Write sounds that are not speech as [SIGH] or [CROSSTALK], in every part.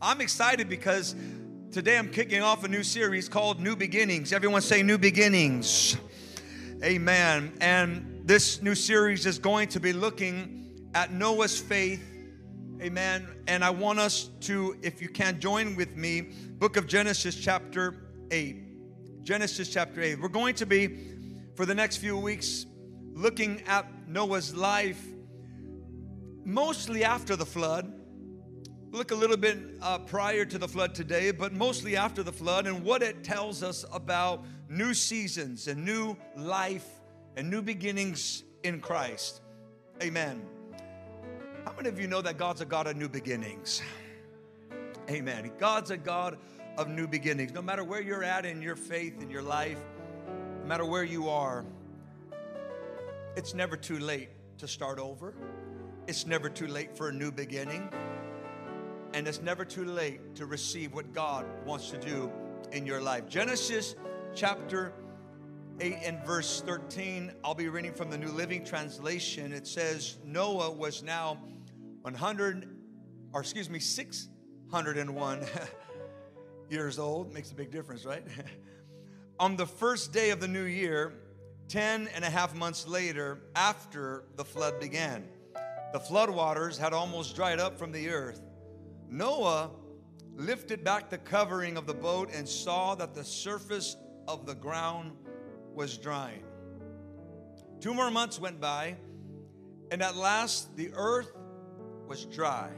I'm excited because today I'm kicking off a new series called New Beginnings. Everyone say New Beginnings. Amen. And this new series is going to be looking at Noah's faith. Amen. And I want us to, if you can, join with me, book of Genesis, chapter 8. Genesis, chapter 8. We're going to be, for the next few weeks, looking at Noah's life mostly after the flood. Look a little bit uh, prior to the flood today, but mostly after the flood and what it tells us about new seasons and new life and new beginnings in Christ. Amen. How many of you know that God's a God of new beginnings? Amen. God's a God of new beginnings. No matter where you're at in your faith, in your life, no matter where you are, it's never too late to start over. It's never too late for a new beginning. And it's never too late to receive what God wants to do in your life. Genesis chapter 8 and verse 13, I'll be reading from the New Living Translation. It says, Noah was now 100, or excuse me, 601 [LAUGHS] years old. Makes a big difference, right? [LAUGHS] On the first day of the new year, 10 and a half months later, after the flood began. The floodwaters had almost dried up from the earth. Noah lifted back the covering of the boat and saw that the surface of the ground was drying. Two more months went by, and at last the earth was dry.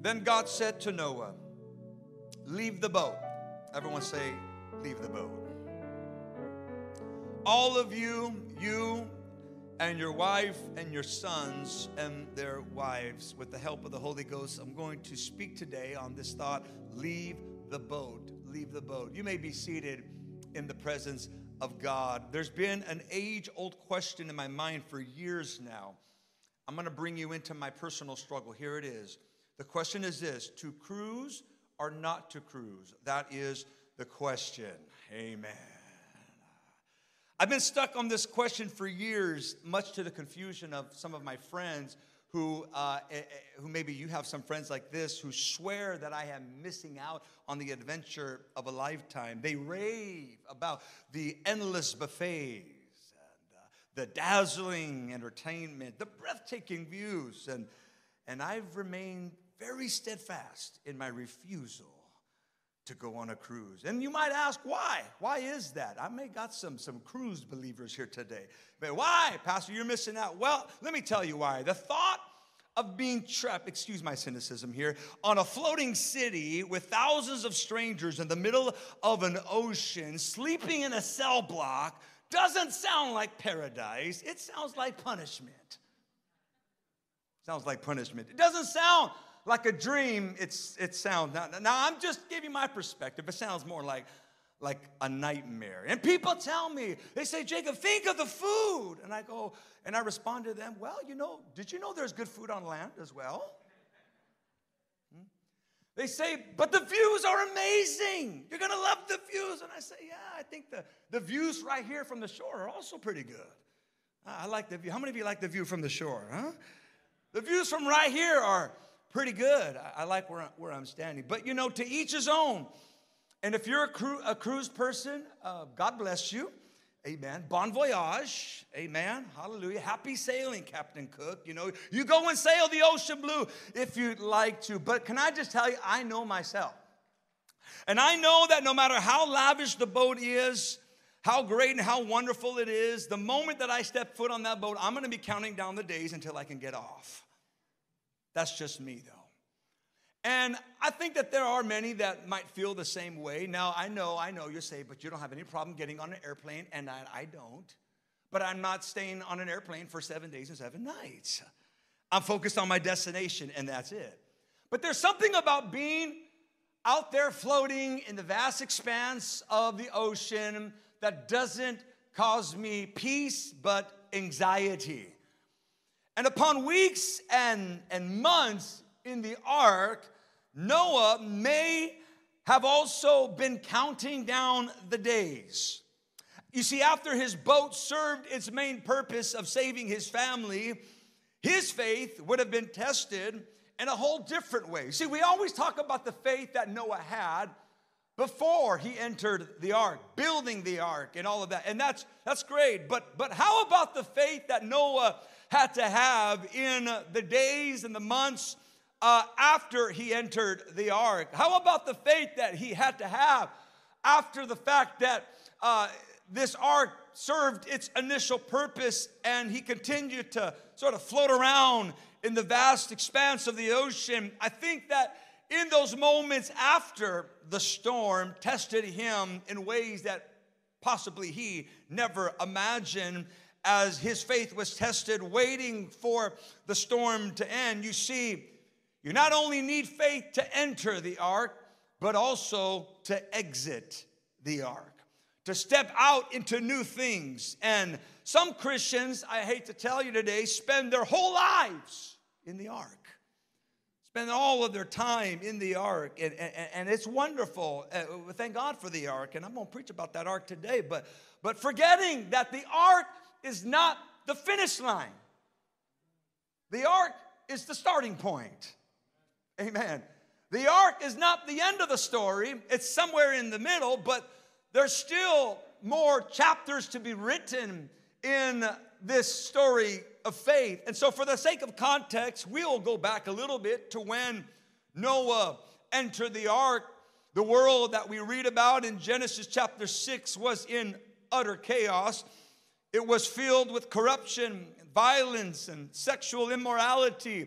Then God said to Noah, Leave the boat. Everyone say, Leave the boat. All of you, you and your wife and your sons and their wives, with the help of the Holy Ghost, I'm going to speak today on this thought leave the boat. Leave the boat. You may be seated in the presence of God. There's been an age old question in my mind for years now. I'm going to bring you into my personal struggle. Here it is. The question is this to cruise or not to cruise? That is the question. Amen. I've been stuck on this question for years, much to the confusion of some of my friends who, uh, eh, eh, who maybe you have some friends like this who swear that I am missing out on the adventure of a lifetime. They rave about the endless buffets and uh, the dazzling entertainment, the breathtaking views, and, and I've remained very steadfast in my refusal to go on a cruise. And you might ask, why? Why is that? I may got some, some cruise believers here today. But why, Pastor, you're missing out? Well, let me tell you why. The thought of being trapped, excuse my cynicism here, on a floating city with thousands of strangers in the middle of an ocean, sleeping in a cell block, doesn't sound like paradise. It sounds like punishment. Sounds like punishment. It doesn't sound like a dream, it's, it sounds, now, now I'm just giving my perspective. It sounds more like, like a nightmare. And people tell me, they say, Jacob, think of the food. And I go, and I respond to them, well, you know, did you know there's good food on land as well? Hmm? They say, but the views are amazing. You're going to love the views. And I say, yeah, I think the, the views right here from the shore are also pretty good. I like the view. How many of you like the view from the shore, huh? The views from right here are pretty good. I, I like where, I, where I'm standing. But you know, to each his own. And if you're a, cru- a cruise person, uh, God bless you. Amen. Bon voyage. Amen. Hallelujah. Happy sailing, Captain Cook. You know, you go and sail the ocean blue if you'd like to. But can I just tell you, I know myself. And I know that no matter how lavish the boat is, how great and how wonderful it is, the moment that I step foot on that boat, I'm going to be counting down the days until I can get off. That's just me, though. And I think that there are many that might feel the same way. Now, I know, I know you say, but you don't have any problem getting on an airplane, and I, I don't. But I'm not staying on an airplane for seven days and seven nights. I'm focused on my destination, and that's it. But there's something about being out there floating in the vast expanse of the ocean that doesn't cause me peace, but anxiety. And upon weeks and, and months in the ark, Noah may have also been counting down the days. You see, after his boat served its main purpose of saving his family, his faith would have been tested in a whole different way. See, we always talk about the faith that Noah had before he entered the ark, building the ark and all of that. And that's that's great. But but how about the faith that Noah had to have in the days and the months uh, after he entered the ark? How about the faith that he had to have after the fact that uh, this ark served its initial purpose and he continued to sort of float around in the vast expanse of the ocean? I think that in those moments after the storm tested him in ways that possibly he never imagined as his faith was tested, waiting for the storm to end. You see, you not only need faith to enter the ark, but also to exit the ark, to step out into new things. And some Christians, I hate to tell you today, spend their whole lives in the ark. Spend all of their time in the ark, and, and, and it's wonderful. Uh, thank God for the ark, and I'm going to preach about that ark today. But, but forgetting that the ark is not the finish line, the ark is the starting point. Amen. The ark is not the end of the story, it's somewhere in the middle, but there's still more chapters to be written in this story of faith. And so, for the sake of context, we'll go back a little bit to when Noah entered the ark. The world that we read about in Genesis chapter 6 was in utter chaos. It was filled with corruption, violence, and sexual immorality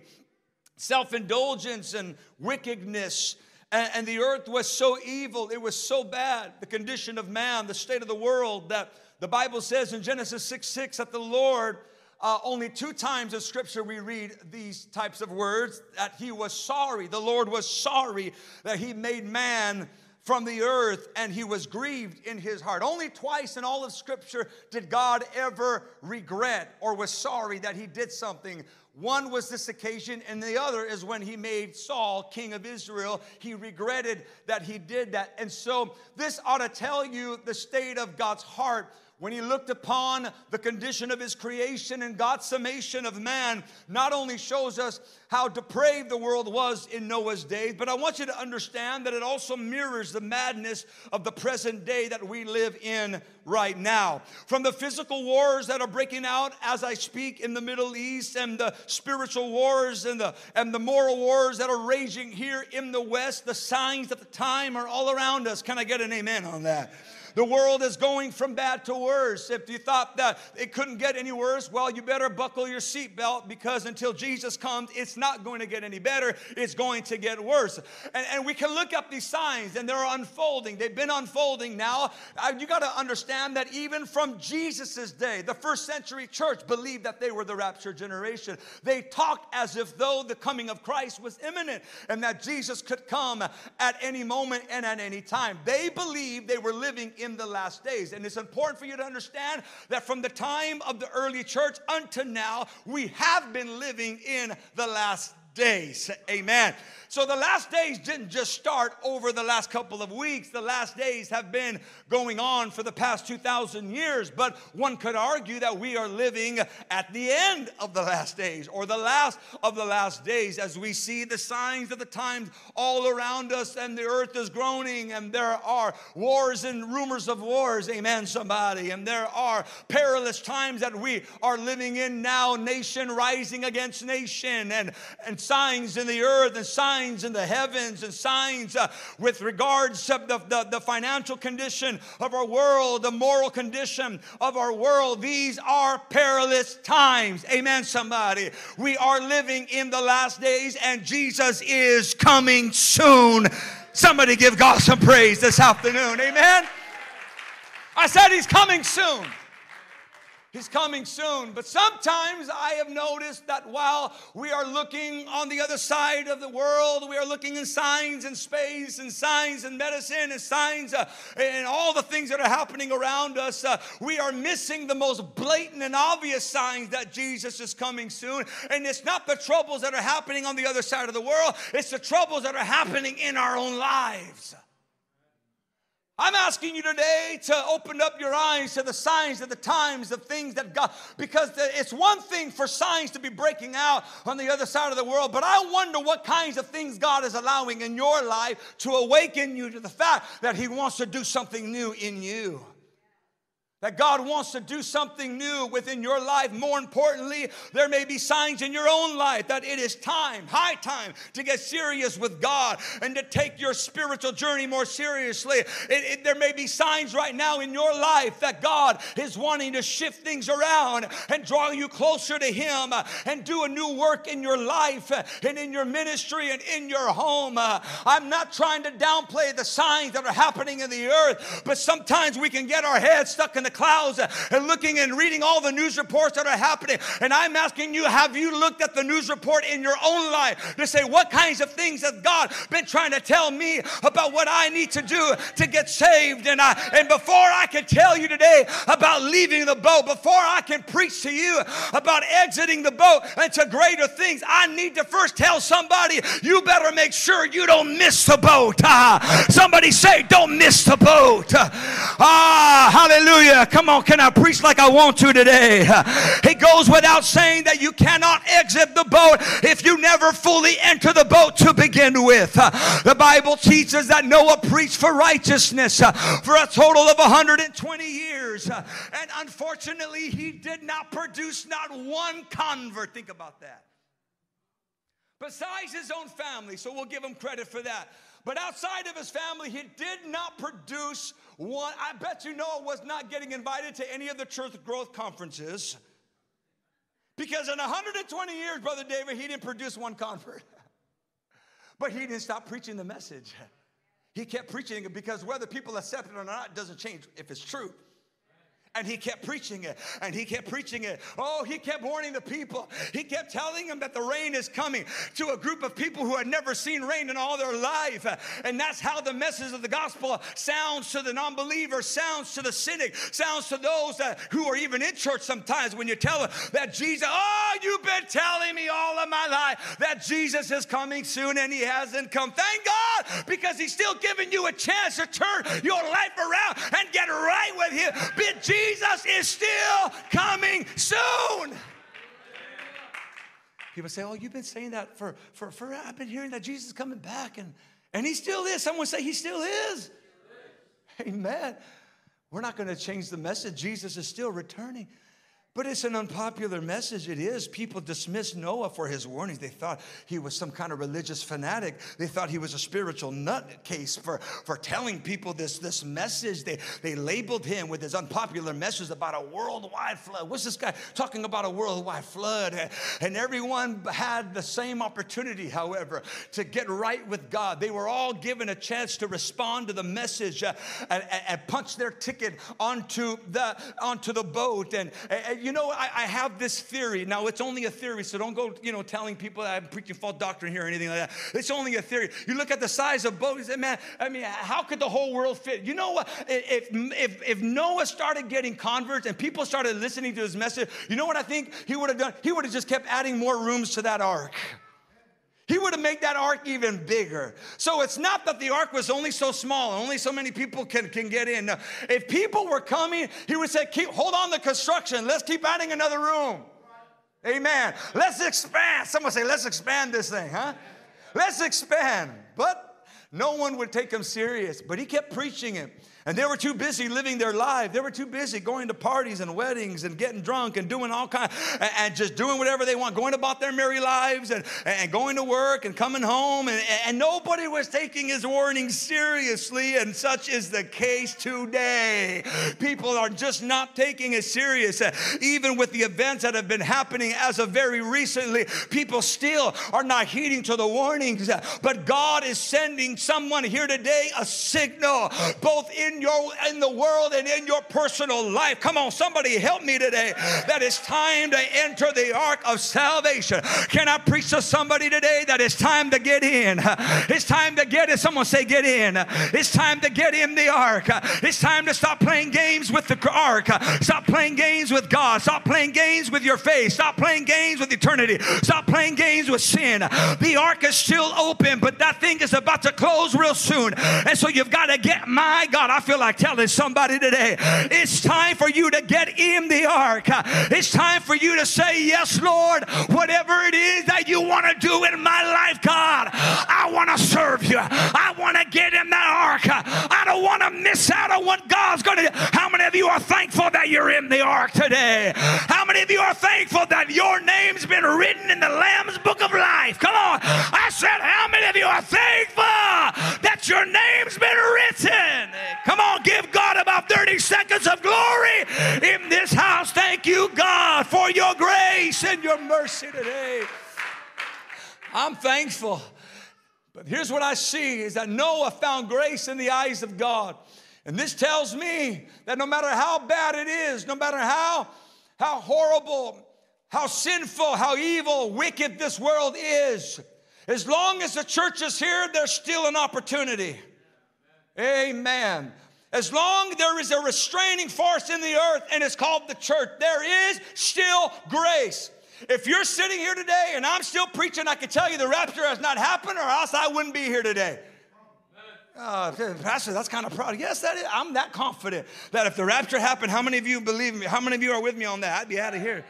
self indulgence and wickedness. And, and, the earth was so evil, it was so bad, the condition of man, the state of the world, that the Bible says in Genesis 6 6 that the Lord, uh, only two times in scripture we read these types of words, that he was sorry. The Lord was sorry that he made man from the earth and he was grieved in his heart. Only twice in all of Scripture did God ever regret or was sorry that he did something. One was this occasion, and the other is when he made Saul king of Israel. He regretted that he did that. And so, this ought to tell you the state of God's heart when he looked upon the condition of his creation and God's summation of man, not only shows us how depraved the world was in Noah's day, but I want you to understand that it also mirrors the madness of the present day that we live in right now. From the physical wars that are breaking out as I speak in the Middle East, and the spiritual wars and the, and the moral wars that are raging here in the West, the signs of the time are all around us. Can I get an amen on that? The world is going from bad to worse. If you thought that it couldn't get any worse, well, you better buckle your seatbelt because until Jesus comes, it's not going to get any better. It's going to get worse. And, and we can look up these signs and they're unfolding. They've been unfolding now. Uh, you got to understand that even from Jesus's day, the first century church believed that they were the rapture generation. They talked as if though the coming of Christ was imminent and that Jesus could come at any moment and at any time. They believed they were living in the last days. And it's important for you to understand that from the time of the early church unto now, we have been living in the last days. Amen. So the last days didn't just start over the last couple of weeks. The last days have been going on for the past 2,000 years. But one could argue that we are living at the end of the last days or the last of the last days as we see the signs of the times all around us and the earth is groaning and there are wars and rumors of wars. Amen, somebody. And there are perilous times that we are living in now, nation rising against nation and, and signs in the earth and signs in the heavens and signs uh, with regards to the, the, the financial condition of our world, the moral condition of our world. These are perilous times. Amen, somebody. We are living in the last days and Jesus is coming soon. Somebody give God some praise this afternoon. Amen. I said he's coming soon. He's coming soon. But sometimes I have noticed that while we are looking on the other side of the world, we are looking in signs and space and signs and medicine and signs uh, and all the things that are happening around us, uh, we are missing the most blatant and obvious signs that Jesus is coming soon. And it's not the troubles that are happening on the other side of the world, it's the troubles that are happening in our own lives. I'm asking you today to open up your eyes to the signs of the times of things that God, because it's one thing for signs to be breaking out on the other side of the world, but I wonder what kinds of things God is allowing in your life to awaken you to the fact that He wants to do something new in you that God wants to do something new within your life. More importantly, there may be signs in your own life that it is time, high time, to get serious with God and to take your spiritual journey more seriously. It, it, there may be signs right now in your life that God is wanting to shift things around and draw you closer to Him and do a new work in your life and in your ministry and in your home. I'm not trying to downplay the signs that are happening in the earth, but sometimes we can get our heads stuck in the clouds and looking and reading all the news reports that are happening. And I'm asking you, have you looked at the news report in your own life to say, what kinds of things has God been trying to tell me about what I need to do to get saved? And, I, and before I can tell you today about leaving the boat, before I can preach to you about exiting the boat into greater things, I need to first tell somebody, you better make sure you don't miss the boat. [LAUGHS] Somebody say, don't miss the boat. [LAUGHS] Ah, hallelujah. Come on, can I preach like I want to today? It goes without saying that you cannot exit the boat if you never fully enter the boat to begin with. The Bible teaches that Noah preached for righteousness for a total of 120 years. And unfortunately, he did not produce not one convert. Think about that. Besides his own family, so we'll give him credit for that. But outside of his family, he did not produce one. I bet you Noah was not getting invited to any of the church growth conferences because in 120 years, Brother David, he didn't produce one convert. [LAUGHS] but he didn't stop preaching the message. He kept preaching it because whether people accept it or not doesn't change if it's true. And he kept preaching it, and he kept preaching it. Oh, he kept warning the people. He kept telling them that the rain is coming to a group of people who had never seen rain in all their life. And that's how the message of the gospel sounds to the non believer, sounds to the cynic, sounds to those that, who are even in church sometimes when you tell them that Jesus, oh, you've been telling me all of my life that Jesus is coming soon, and he hasn't come. Thank God, because he's still giving you a chance to turn your life around and get right with him. Bid Jesus Jesus is still coming soon. People say, Oh, you've been saying that for, for, for I've been hearing that Jesus is coming back, and, and he still is. Someone say, He still is. Amen. We're not going to change the message. Jesus is still returning. But it's an unpopular message. It is. People dismissed Noah for his warnings. They thought he was some kind of religious fanatic. They thought he was a spiritual nutcase for, for telling people this, this message. They, they labeled him with his unpopular message about a worldwide flood. What's this guy talking about a worldwide flood? And everyone had the same opportunity, however, to get right with God. They were all given a chance to respond to the message uh, and, and, punch their ticket onto the, onto the boat. And, and you know, I, I, have this theory. Now, it's only a theory, so don't go, you know, telling people that I'm preaching false doctrine here or anything like that. It's only a theory. You look at the size of boats, and man, I mean, how could the whole world fit? You know what? If, if, if Noah started getting converts and people started listening to his message, you know what I think he would have done? He would have just kept adding more rooms to that ark. He would have made that ark even bigger. So it's not that the ark was only so small, only so many people can, can get in. If people were coming, he would say, keep hold on the construction. Let's keep adding another room. Amen. Let's expand. Someone say, let's expand this thing, huh? Let's expand. But no one would take him serious. But he kept preaching it. And they were too busy living their life. They were too busy going to parties and weddings and getting drunk and doing all kinds and, and just doing whatever they want, going about their merry lives and, and going to work and coming home. And, and nobody was taking his warning seriously. And such is the case today. People are just not taking it serious. Even with the events that have been happening as of very recently, people still are not heeding to the warnings. But God is sending someone here today a signal, both in in your in the world and in your personal life. Come on, somebody help me today. That it's time to enter the ark of salvation. Can I preach to somebody today that it's time to get in? It's time to get in. Someone say, get in. It's time to get in the ark. It's time to stop playing games with the ark. Stop playing games with God. Stop playing games with your faith. Stop playing games with eternity. Stop playing games with sin. The ark is still open, but that thing is about to close real soon. And so you've got to get, my God, I feel like telling somebody today it's time for you to get in the ark. It's time for you to say, Yes, Lord, whatever it is that you want to do in my life, God, I want to serve you. I want to get in. I don't want to miss out on what God's going to do. How many of you are thankful that you're in the ark today? How many of you are thankful that your name's been written in the Lamb's book of life? Come on. I said, How many of you are thankful that your name's been written? Come on, give God about 30 seconds of glory in this house. Thank you, God, for your grace and your mercy today. I'm thankful. But here's what I see is that Noah found grace in the eyes of God. And this tells me that no matter how bad it is, no matter how, how horrible, how sinful, how evil, wicked this world is, as long as the church is here, there's still an opportunity. Amen. As long there is a restraining force in the earth and it's called the church, there is still grace. If you're sitting here today and I'm still preaching, I can tell you the rapture has not happened or else I wouldn't be here today. Uh, Pastor, that's kind of proud. Yes, that is. I'm that confident that if the rapture happened, how many of you believe me? How many of you are with me on that? I'd be out of here.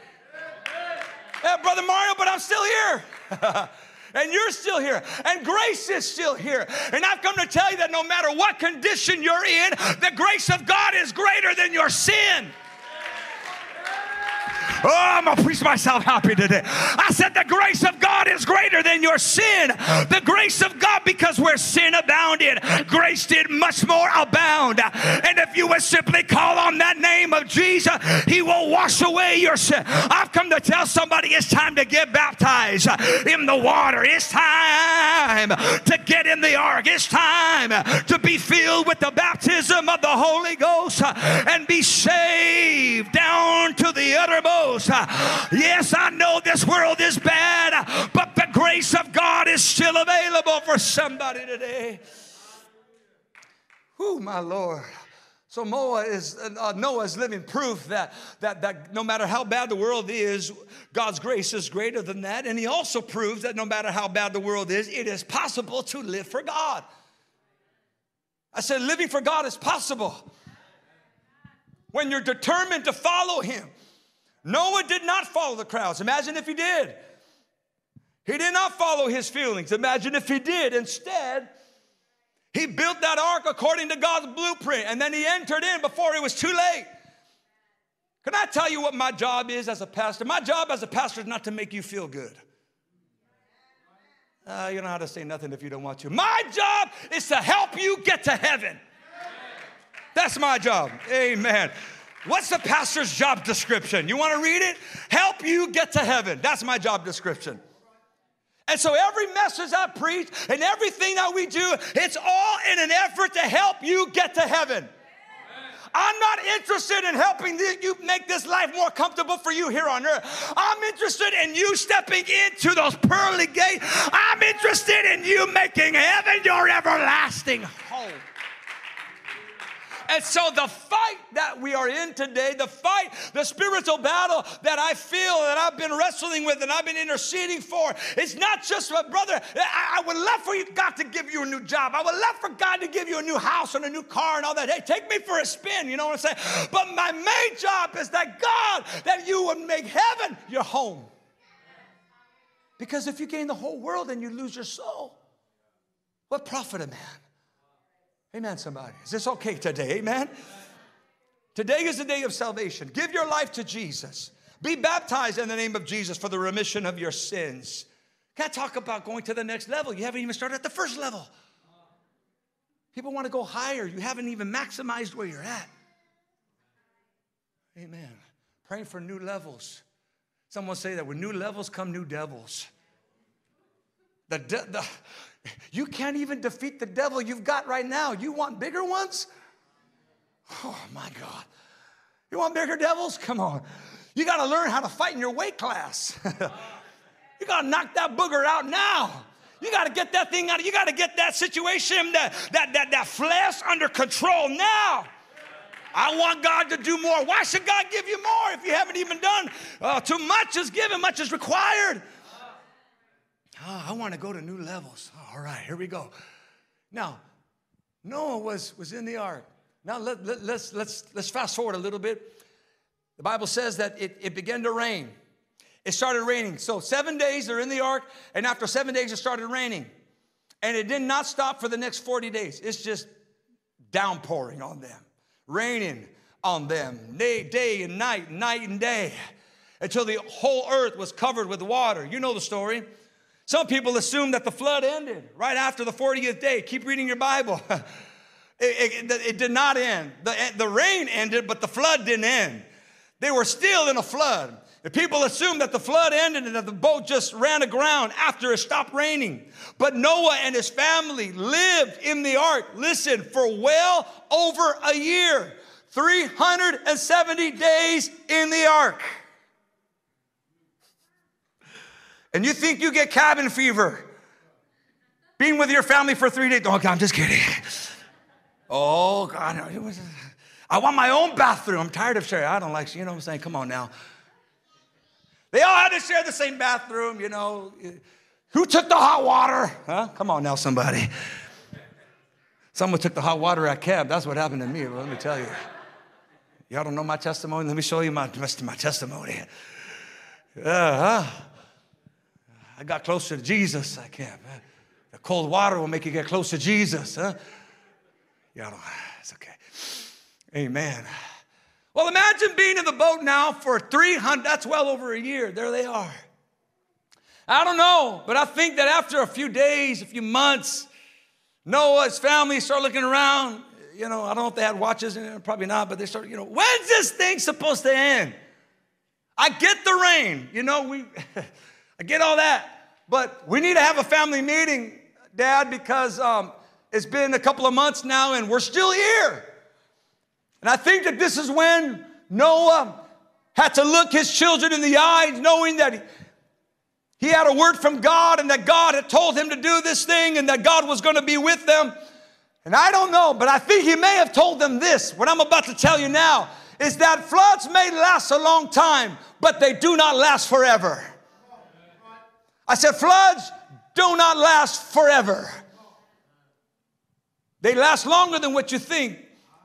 Yeah, Brother Mario, but I'm still here. [LAUGHS] and you're still here, and grace is still here. And I've come to tell you that no matter what condition you're in, the grace of God is greater than your sin. Oh, I'm gonna preach myself happy today. I said the grace of God is greater than your sin. The grace of God, because where sin abounded, grace did much more abound. And if you would simply call on that name of Jesus, He will wash away your sin. I've come to tell somebody it's time to get baptized in the water. It's time to get in the ark. It's time to be filled with the baptism of the Holy Ghost and be saved down to the uttermost Yes, I know this world is bad, but the grace of God is still available for somebody today. Oh, my Lord. So Noah is uh, Noah's living proof that, that, that no matter how bad the world is, God's grace is greater than that. And he also proves that no matter how bad the world is, it is possible to live for God. I said, living for God is possible. When you're determined to follow him, Noah did not follow the crowds. Imagine if he did. He did not follow his feelings. Imagine if he did. Instead, he built that ark according to God's blueprint and then he entered in before it was too late. Can I tell you what my job is as a pastor? My job as a pastor is not to make you feel good. Uh, you don't know how to say nothing if you don't want to. My job is to help you get to heaven. That's my job. Amen. What's the pastor's job description? You want to read it? Help you get to heaven. That's my job description. And so every message I preach and everything that we do, it's all in an effort to help you get to heaven. I'm not interested in helping you make this life more comfortable for you here on earth. I'm interested in you stepping into those pearly gates. I'm interested in you making heaven your everlasting home. And so the fight that we are in today, the fight, the spiritual battle that I feel that I've been wrestling with and I've been interceding for, it's not just, brother, I, I would love for you, God to give you a new job. I would love for God to give you a new house and a new car and all that. Hey, take me for a spin, you know what I'm saying? But my main job is that God, that you would make heaven your home. Because if you gain the whole world and you lose your soul, what profit a man? Amen, somebody. Is this okay today? Amen. Today is the day of salvation. Give your life to Jesus. Be baptized in the name of Jesus for the remission of your sins. Can't talk about going to the next level. You haven't even started at the first level. People want to go higher. You haven't even maximized where you're at. Amen. Praying for new levels. Someone say that when new levels come new devils. The, de- the, [LAUGHS] you can't even defeat the devil you've got right now. You want bigger ones? Oh my God. You want bigger devils? Come on. You got to learn how to fight in your weight class. [LAUGHS] you got to knock that booger out now. You got to get that thing out. You got to get that situation, that, that, that, that flesh under control now. I want God to do more. Why should God give you more if you haven't even done? Uh, too much is given, much is required. Oh, I want to go to new levels. all right, here we go. Now, Noah was, was in the ark. Now let, let, let's, let's, let's fast forward a little bit. The Bible says that it, it began to rain. It started raining. So seven days they're in the ark, and after seven days it started raining. And it did not stop for the next 40 days. It's just downpouring on them, raining on them, day, day and night, night and day, until the whole earth was covered with water. You know the story. Some people assume that the flood ended right after the 40th day. Keep reading your Bible. [LAUGHS] it, it, it, did not end. The, the rain ended, but the flood didn't end. They were still in a flood. The people assumed that the flood ended and that the boat just ran aground after it stopped raining. But Noah and his family lived in the ark, listen, for well over a year 370 days in the ark. And you think you get cabin fever being with your family for three days? Oh, God, I'm just kidding. Oh, God, I want my own bathroom. I'm tired of sharing. I don't like, you know what I'm saying? Come on now. They all had to share the same bathroom, you know. Who took the hot water? Huh? Come on now, somebody. Someone took the hot water at camp. That's what happened to me. Well, let me tell you. Y'all don't know my testimony? Let me show you my, my testimony. Uh, huh? I got closer to Jesus at camp. The cold water will make you get close to Jesus. Huh? Don't, it's okay. Amen. Well, imagine being in the boat now for 300, that's well over a year. There they are. I don't know, but I think that after a few days, a few months, Noah's family start looking around. You know, I don't know if they had watches, and probably not, but they start, you know, when's this thing supposed to end? I get the rain, you know, we, [LAUGHS] I get all that, but we need to have a family meeting, Dad, because um, it's been a couple of months now and we're still here. And I think that this is when Noah had to look his children in the eyes, knowing that he had a word from God and that God had told him to do this thing and that God was going to be with them. And I don't know, but I think he may have told them this. What I'm about to tell you now is that floods may last a long time, but they do not last forever. I said, floods do not last forever. They last longer than what you think,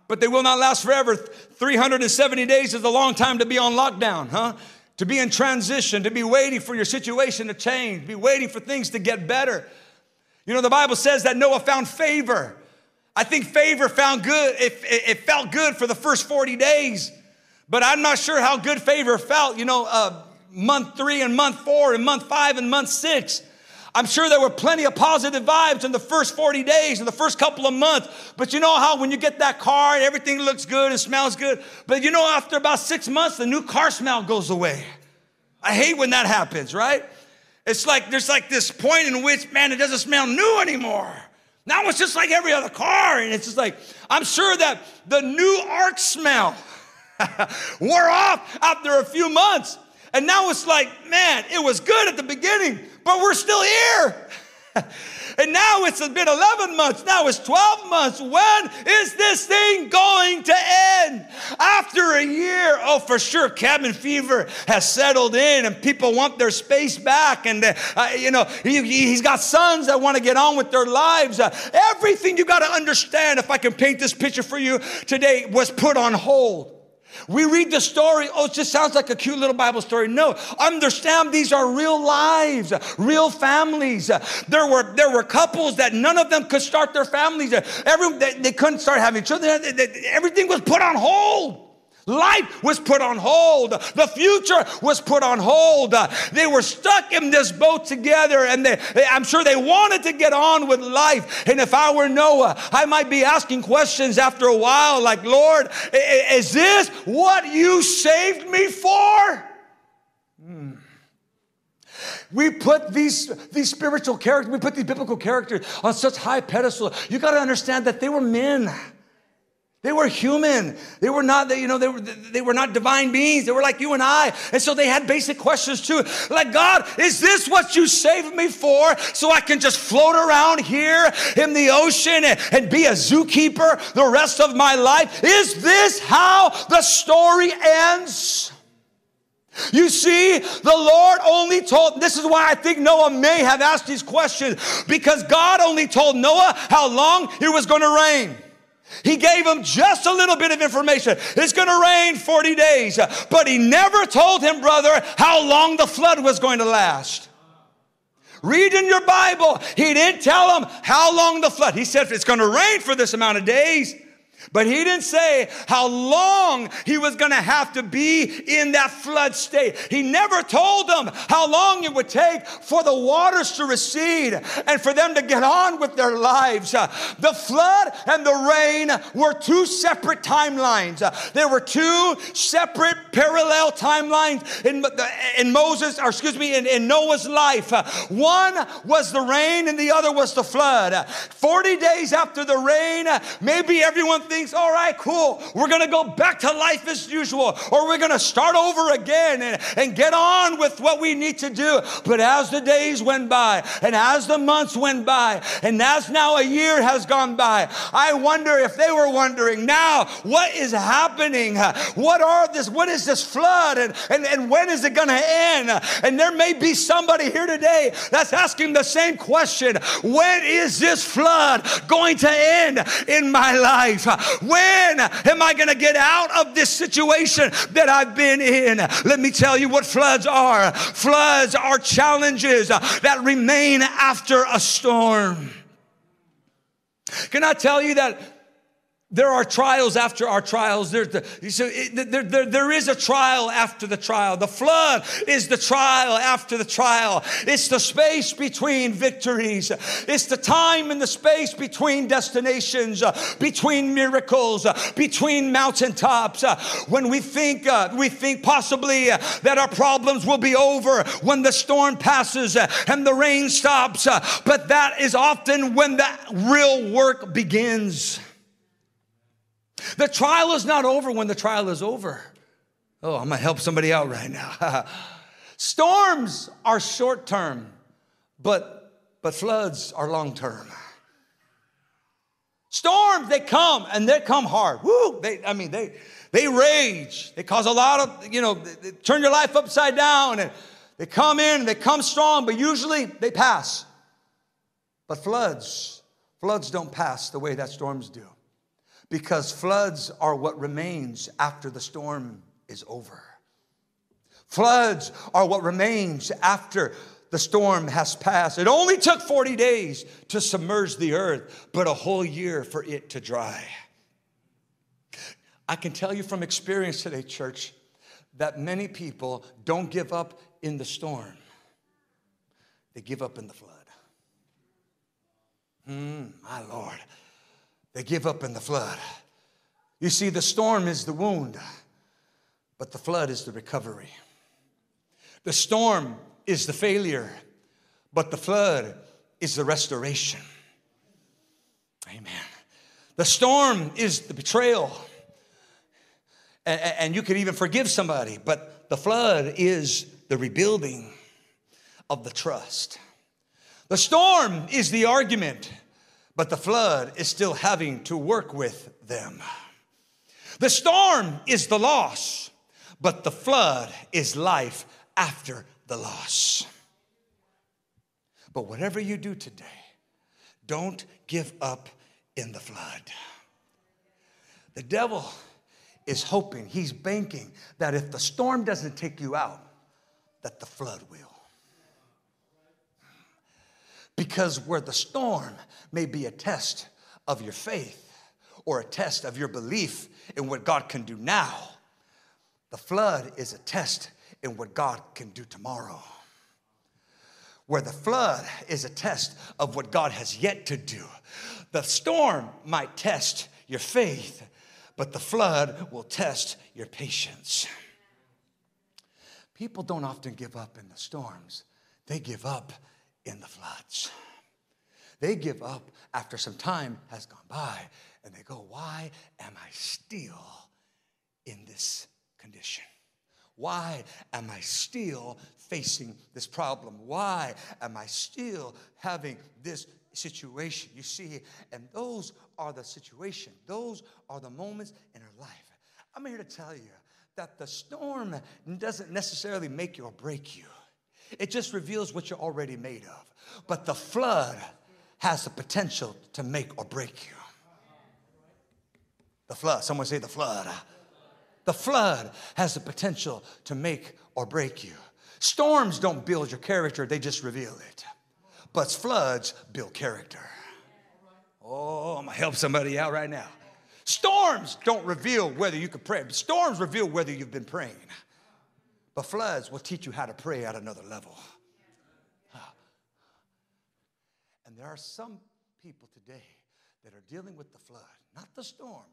but they will not last forever. 370 days is a long time to be on lockdown, huh? To be in transition, to be waiting for your situation to change, be waiting for things to get better. You know, the Bible says that Noah found favor. I think favor found good, it, it, felt good for the first 40 days, but I'm not sure how good favor felt, you know, uh, month three and month four and month five and month six. I'm sure there were plenty of positive vibes in the first 40 days, in the first couple of months. But you know how when you get that car and everything looks good and smells good, but you know, after about six months, the new car smell goes away. I hate when that happens, right? It's like there's like this point in which, man, it doesn't smell new anymore. Now it's just like every other car. And it's just like, I'm sure that the new ark smell [LAUGHS] wore off after a few months. And now it's like, man, it was good at the beginning, but we're still here. [LAUGHS] and now it's been 11 months, now it's 12 months. When is this thing going to end? After a year, oh, for sure, cabin fever has settled in and people want their space back. And, uh, you know, he, has got sons that want to get on with their lives. Uh, everything you got to understand, if I can paint this picture for you today, was put on hold. We read the story, oh, it just sounds like a cute little Bible story. No, understand these are real lives, real families. There were, there were couples that none of them could start their families. Every, they, they couldn't start having children. Everything was put on hold. Life was put on hold. The future was put on hold. They were stuck in this boat together, and they, I'm sure they wanted to get on with life. And if I were Noah, I might be asking questions after a while like, Lord, is this what you saved me for? Hmm. We put these, these spiritual characters, we put these biblical characters on such high pedestal. You got to understand that they were men. They were human. They were not, you know, they were, they were not divine beings. They were like you and I. And so they had basic questions too. Like, God, is this what you saved me for? So I can just float around here in the ocean and, and be a zookeeper the rest of my life? Is this how the story ends? You see, the Lord only told, this is why I think Noah may have asked these questions, because God only told Noah how long it was going to rain. He gave him just a little bit of information. It's going to rain 40 days. But he never told him, brother, how long the flood was going to last. Read in your Bible. He didn't tell him how long the flood. He said it's going to rain for this amount of days. But he didn't say how long he was going to have to be in that flood state. He never told them how long it would take for the waters to recede and for them to get on with their lives. The flood and the rain were two separate timelines. There were two separate parallel timelines in, in Moses, or excuse me, in, in Noah's life. One was the rain and the other was the flood. 40 days after the rain, maybe everyone thinks all right, cool, we're gonna go back to life as usual, or we're gonna start over again and, and get on with what we need to do. But as the days went by, and as the months went by, and as now a year has gone by, I wonder if they were wondering now, what is happening? What are this? What is this flood? And, and, and when is it gonna end? And there may be somebody here today that's asking the same question When is this flood going to end in my life? When am I going to get out of this situation that I've been in? Let me tell you what floods are floods are challenges that remain after a storm. Can I tell you that there are trials after our trials. So there, there, there is a trial after the trial. The flood is the trial after the trial. It's the space between victories. It's the time and the space between destinations, uh, between miracles, uh, between mountaintops. Uh, when we think, we think possibly that our problems will be over when the storm passes and the rain stops. but that is often when the real work begins. The trial is not over when the trial is over. Oh, I'm gonna help somebody out right now. [LAUGHS] Storms are short term, but, but floods are long term. Storms, they come and they come hard. Woo! They, I mean, they, they rage. They cause a lot of, you know, they, they turn your life upside down and they come in, and they come strong, but usually they pass. But floods, floods don't pass the way that storms do because floods are what remains after the storm is over. Floods are what remains after the storm has passed. It only took 40 days to submerge the earth, but a whole year for it to dry. I can tell you from experience today, church, that many people don't give up in the storm, they give up in the flood. Mm, my Lord. They give up in the flood. You see, the storm is the wound, but the flood is the recovery. The storm is the failure, but the flood is the restoration. Amen. The storm is the betrayal. And, you can even forgive somebody, but the flood is the rebuilding of the trust. The storm is the argument but the flood is still having to work with them. The storm is the loss, but the flood is life after the loss. But whatever you do today, don't give up in the flood. The devil is hoping, he's banking that if the storm doesn't take you out, that the flood will. Because where the storm may be a test of your faith or a test of your belief in what God can do now, the flood is a test in what God can do tomorrow. Where the flood is a test of what God has yet to do. The storm might test your faith, but the flood will test your patience. People don't often give up in the storms, they give up in the floods. They give up after some time has gone by and they go, Why am I still in this condition? Why am I still facing this problem? Why am I still having this situation? You see, and those are the situation, those are the moments in our life. I'm here to tell you that the storm doesn't necessarily make you or break you. It just reveals what you're already made of. But the flood has the potential to make or break you. The flood. Someone say the flood. The flood has the potential to make or break you. Storms don't build your character, they just reveal it. But floods build character. Oh, I'm gonna help somebody out right now. Storms don't reveal whether you can pray, storms reveal whether you've been praying. But floods will teach you how to pray at another level. And there are some people today that are dealing with the flood, not the storm,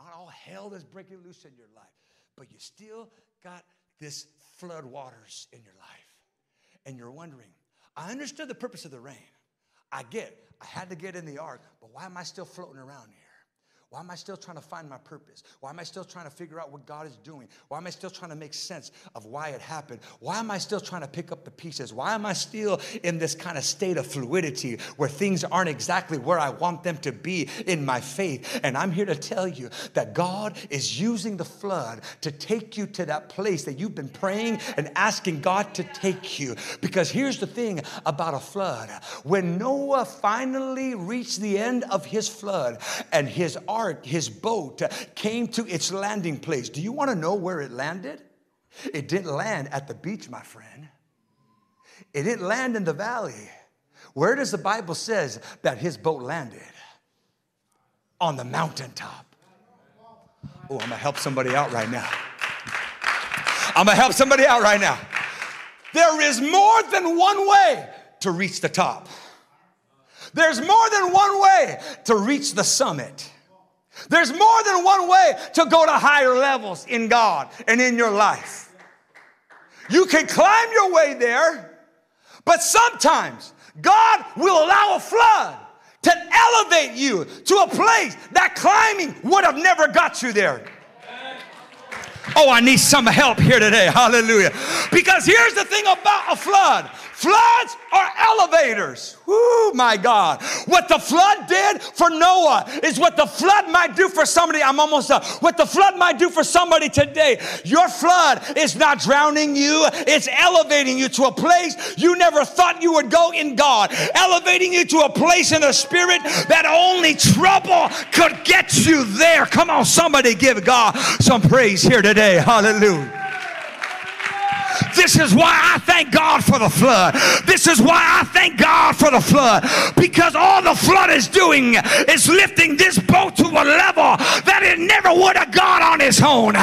not all hell is breaking loose in your life, but you still got this flood waters in your life. And you're wondering, I understood the purpose of the rain. I get, I had to get in the ark, but why am I still floating around here? Why am I still trying to find my purpose? Why am I still trying to figure out what God is doing? Why am I still trying to make sense of why it happened? Why am I still trying to pick up the pieces? Why am I still in this kind of state of fluidity where things aren't exactly where I want them to be in my faith? And I'm here to tell you that God is using the flood to take you to that place that you've been praying and asking God to take you. Because here's the thing about a flood when Noah finally reached the end of his flood and his ark, his boat, uh, came to its landing place. Do you want to know where it landed? It didn't land at the beach, my friend. It didn't land in the valley. Where does the Bible says that his boat landed? On the mountaintop. Oh, I'm gonna help somebody out right now. I'm gonna help somebody out right now. There is more than one way to reach the top. There's more than one way to reach the summit. There's more than one way to go to higher levels in God and in your life. You can climb your way there, but sometimes God will allow a flood to elevate you to a place that climbing would have never got you there. Oh, I need some help here today. Hallelujah. Because here's the thing about a flood Floods are elevators. Oh my God. What the flood did for Noah is what the flood might do for somebody. I'm almost done. What the flood might do for somebody today. Your flood is not drowning you, it's elevating you to a place you never thought you would go in God, elevating you to a place in the spirit that only trouble could get you there. Come on, somebody give God some praise here today. Hallelujah. This is why I thank God for the flood. This is why I thank God for the flood. Because all the flood is doing is lifting this boat to a level that it never would have gone on its own.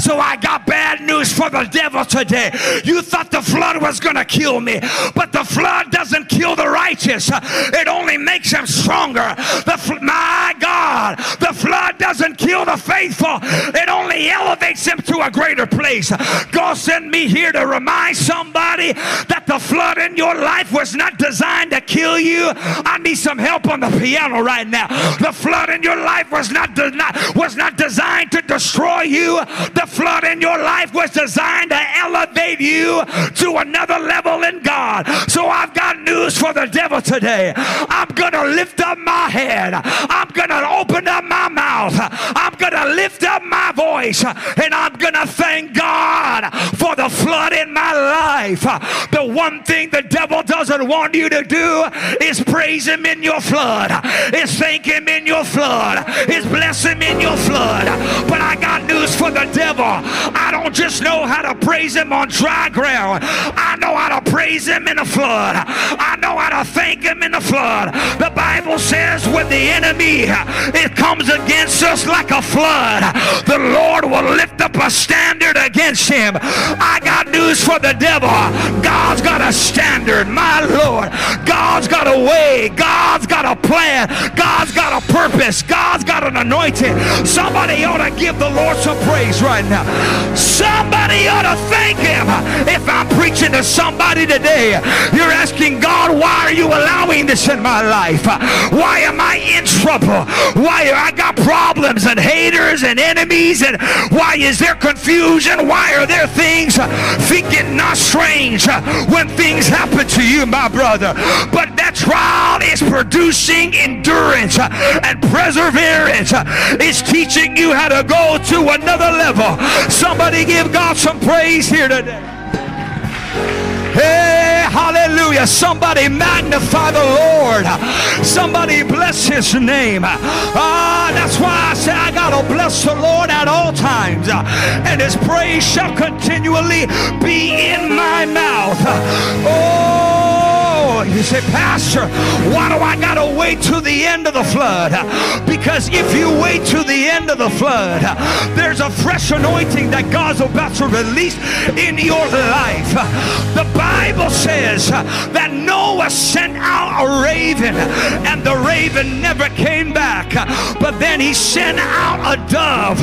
So I got bad news for the devil today. You thought the flood was going to kill me, but the flood doesn't kill the righteous. It only makes them stronger. The my God, the flood doesn't kill the faithful. It only elevates them to a greater place. God sent me here to remind somebody that the flood in your life was not designed to kill you. I need some help on the piano right now. The flood in your life was not, de- not was not designed to destroy you. The flood in your life was designed to elevate you to another level in God. So I've got news for the devil today. I'm going to lift up my head. I'm going to open up my mouth. I'm going to lift up my voice and I'm going to thank God for the flood in my life. The one thing the devil doesn't want you to do is praise him in your flood, is thank him in your flood, is bless him in your flood. But I got news for the devil. I don't just know how to praise him on dry ground, I know how to praise him in a flood. I know how to thank him in the flood. The Bible says when the enemy it comes against us like a flood, the Lord will lift up a standard against him. I got news for the devil. God's got a standard, my Lord. God's got a way. God's got a plan. God's got a purpose. God's got an anointing. Somebody ought to give the Lord some praise right now. Somebody ought to thank him. If I'm preaching to somebody today, you're asking God, why are you allowing this in my life? Why am I in trouble? Why I got problems and haters and enemies and why is there confusion? Why are there things It not strange uh, when things happen to you, my brother. But that trial is producing endurance uh, and perseverance. Uh, it's teaching you how to go to another level. Somebody give God some praise here today. Hey, hallelujah. Somebody magnify the Lord. Somebody bless his name. Ah, that's why I say I gotta bless the Lord at all times. And his praise shall continually be in my mouth. Oh, you say, Pastor, why do I got to wait till the end of the flood? Because if you wait till the end of the flood, there's a fresh anointing that God's about to release in your life. The Bible says that Noah sent out a raven, and the raven never came back. But then he sent out a dove,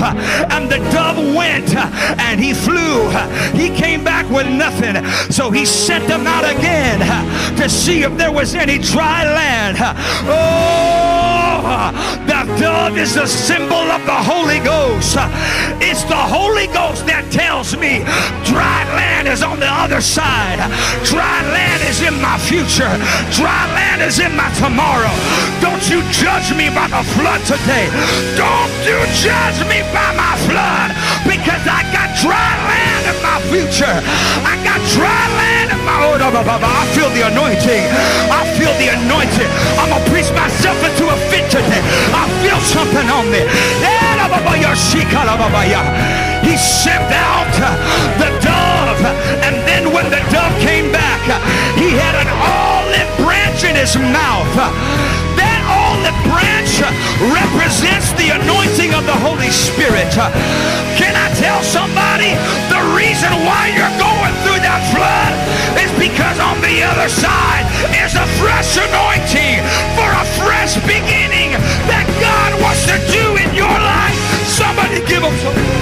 and the dove went and he flew. He came back with nothing. So he sent them out again to see if there was any dry land. Oh, the dove is a symbol of the Holy Ghost. It's the Holy Ghost that tells me dry land is on the other side. Dry land is in my future. Dry land is in my tomorrow. Don't you judge me by the flood today. Don't you judge me by my flood because I got dry land in my future. I got dry land I feel the anointing. I feel the anointing. I'm going to preach myself into a fit today. I feel something on me. He sent out uh, the dove. And then when the dove came back, uh, he had an olive branch in his mouth. That olive branch uh, represents the anointing of the Holy Spirit. Can I tell somebody the reason why you're going through that flood is because on the other side is a fresh anointing for a fresh beginning that God wants to do in your life. Somebody give him some.